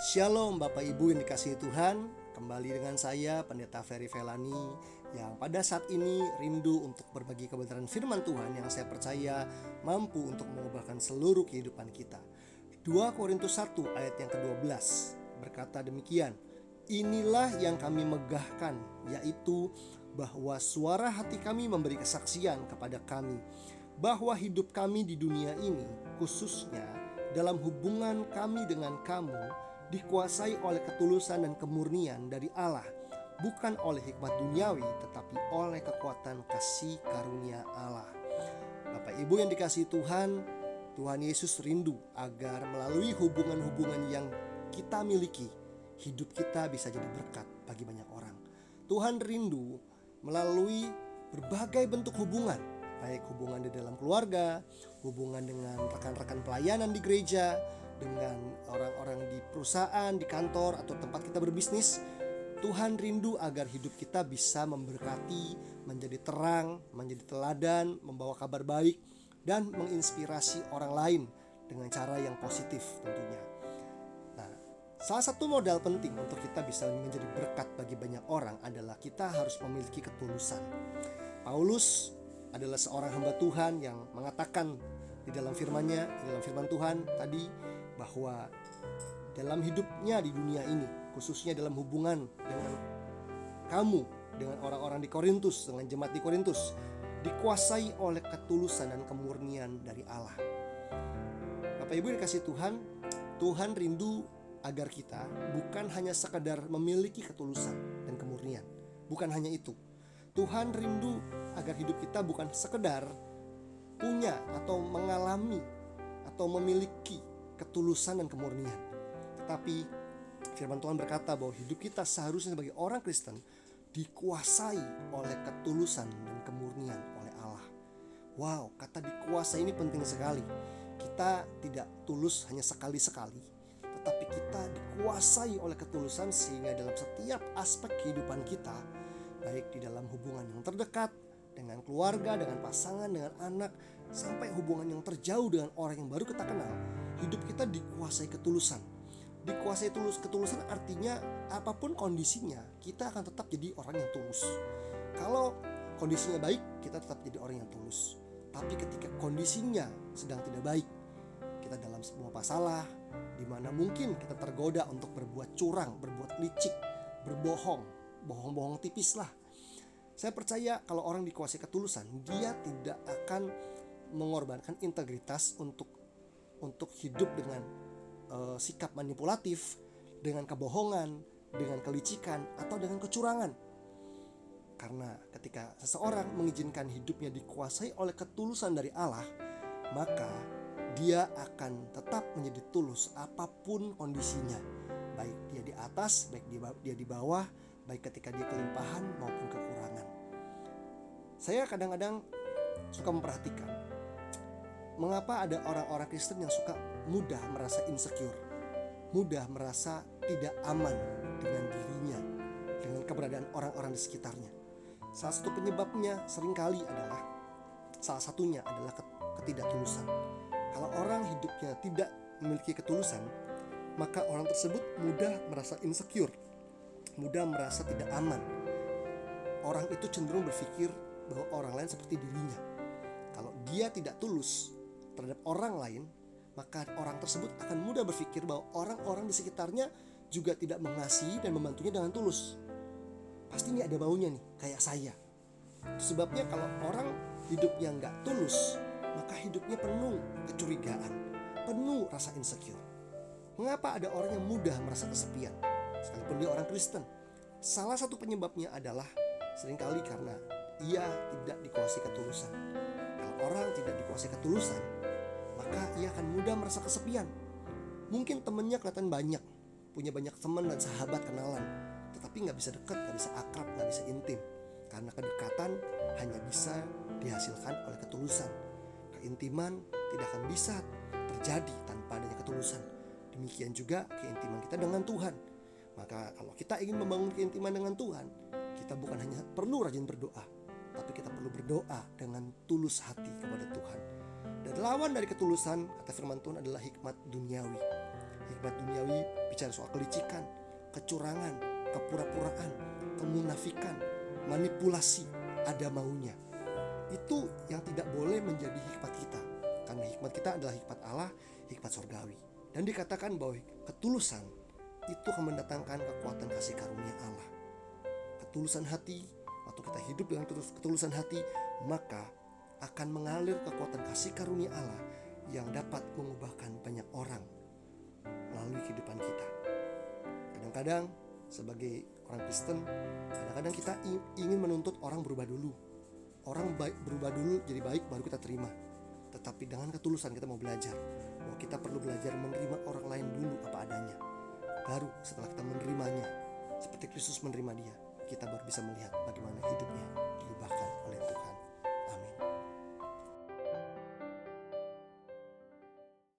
Shalom Bapak Ibu yang dikasihi Tuhan. Kembali dengan saya Pendeta Ferry Felani Yang pada saat ini rindu untuk berbagi kebenaran firman Tuhan Yang saya percaya mampu untuk mengubahkan seluruh kehidupan kita. 2 Korintus 1 ayat yang ke-12 Berkata demikian Inilah yang kami megahkan Yaitu bahwa suara hati kami memberi kesaksian kepada kami Bahwa hidup kami di dunia ini khususnya dalam hubungan kami dengan kamu dikuasai oleh ketulusan dan kemurnian dari Allah, bukan oleh hikmat duniawi, tetapi oleh kekuatan kasih karunia Allah. Bapak Ibu yang dikasih Tuhan, Tuhan Yesus rindu agar melalui hubungan-hubungan yang kita miliki, hidup kita bisa jadi berkat bagi banyak orang. Tuhan rindu melalui berbagai bentuk hubungan, baik hubungan di dalam keluarga, hubungan dengan rekan-rekan pelayanan di gereja, dengan orang-orang di perusahaan, di kantor, atau tempat kita berbisnis, Tuhan rindu agar hidup kita bisa memberkati, menjadi terang, menjadi teladan, membawa kabar baik, dan menginspirasi orang lain dengan cara yang positif tentunya. Nah, salah satu modal penting untuk kita bisa menjadi berkat bagi banyak orang adalah kita harus memiliki ketulusan. Paulus adalah seorang hamba Tuhan yang mengatakan di dalam firman-Nya, di dalam firman Tuhan tadi bahwa dalam hidupnya di dunia ini, khususnya dalam hubungan dengan kamu, dengan orang-orang di Korintus, dengan jemaat di Korintus, dikuasai oleh ketulusan dan kemurnian dari Allah. Bapak Ibu dikasih Tuhan, Tuhan rindu agar kita bukan hanya sekadar memiliki ketulusan dan kemurnian, bukan hanya itu. Tuhan rindu agar hidup kita bukan sekedar punya atau mengalami atau memiliki ketulusan dan kemurnian. Tetapi firman Tuhan berkata bahwa hidup kita seharusnya sebagai orang Kristen dikuasai oleh ketulusan dan kemurnian oleh Allah. Wow, kata dikuasai ini penting sekali. Kita tidak tulus hanya sekali-sekali, tetapi kita dikuasai oleh ketulusan sehingga dalam setiap aspek kehidupan kita, baik di dalam hubungan yang terdekat, dengan keluarga, dengan pasangan, dengan anak, sampai hubungan yang terjauh dengan orang yang baru kita kenal, hidup kita dikuasai ketulusan. Dikuasai tulus ketulusan artinya apa pun kondisinya, kita akan tetap jadi orang yang tulus. Kalau kondisinya baik, kita tetap jadi orang yang tulus. Tapi ketika kondisinya sedang tidak baik, kita dalam sebuah masalah di mana mungkin kita tergoda untuk berbuat curang, berbuat licik, berbohong, bohong-bohong tipis lah. Saya percaya kalau orang dikuasai ketulusan, dia tidak akan mengorbankan integritas untuk untuk hidup dengan uh, sikap manipulatif, dengan kebohongan, dengan kelicikan, atau dengan kecurangan. Karena ketika seseorang mengizinkan hidupnya dikuasai oleh ketulusan dari Allah, maka dia akan tetap menjadi tulus apa pun kondisinya. Baik dia di atas, baik dia di bawah, baik ketika dia kelimpahan maupun kekurangan. Saya kadang-kadang suka memperhatikan mengapa ada orang-orang Kristen yang suka mudah merasa insecure, mudah merasa tidak aman dengan dirinya, dengan keberadaan orang-orang di sekitarnya. Salah satu penyebabnya sering kali adalah salah satunya adalah ketidaktulusan. Kalau orang hidupnya tidak memiliki ketulusan, maka orang tersebut mudah merasa insecure, mudah merasa tidak aman. Orang itu cenderung berpikir bahwa orang lain seperti dirinya. Kalau dia tidak tulus, terhadap orang lain, maka orang tersebut akan mudah berpikir bahwa orang-orang di sekitarnya juga tidak mengasihi dan membantunya dengan tulus. Pasti ini ada baunya nih, kayak saya. Sebabnya kalau orang hidup yang nggak tulus, maka hidupnya penuh kecurigaan, penuh rasa insecure. Mengapa ada orang yang mudah merasa kesepian, sekalipun dia orang Kristen? Salah satu penyebabnya adalah sering kali karena ia tidak dikuasai ketulusan. Orang tidak dikuasai ketulusan, maka ia akan mudah merasa kesepian. Mungkin temennya kelihatan banyak, punya banyak teman dan sahabat kenalan, tetapi nggak bisa dekat, nggak bisa akrab, nggak bisa intim. Karena kedekatan hanya bisa dihasilkan oleh ketulusan. Keintiman tidak akan bisa terjadi tanpa adanya ketulusan. Demikian juga keintiman kita dengan Tuhan. Maka kalau kita ingin membangun keintiman dengan Tuhan, kita bukan hanya perlu rajin berdoa, tapi kita perlu berdoa dengan tulus hati kepada Tuhan dan lawan dari ketulusan, kata firman Tuhan adalah hikmat duniawi. Hikmat duniawi bicara soal kelicikan, kecurangan, kepura-puraan, kemunafikan, manipulasi, ada maunya. Itu yang tidak boleh menjadi hikmat kita. Karena hikmat kita adalah hikmat Allah, hikmat surgawi. Dan dikatakan bahwa ketulusan itu akan mendatangkan kekuatan kasih karunia Allah. Ketulusan hati, waktu kita hidup dengan ketulusan hati, maka akan mengalir kekuatan kasih karunia Allah yang dapat mengubahkan banyak orang melalui kehidupan kita. Kadang-kadang sebagai orang Kristen, kadang-kadang kita ingin menuntut orang berubah dulu. Orang baik berubah dulu jadi baik baru kita terima. Tetapi dengan ketulusan kita mau belajar bahwa kita perlu belajar menerima orang lain dulu apa adanya. Baru setelah kita menerimanya, seperti Kristus menerima dia, kita baru bisa melihat bagaimana hidupnya diubahkan oleh Tuhan.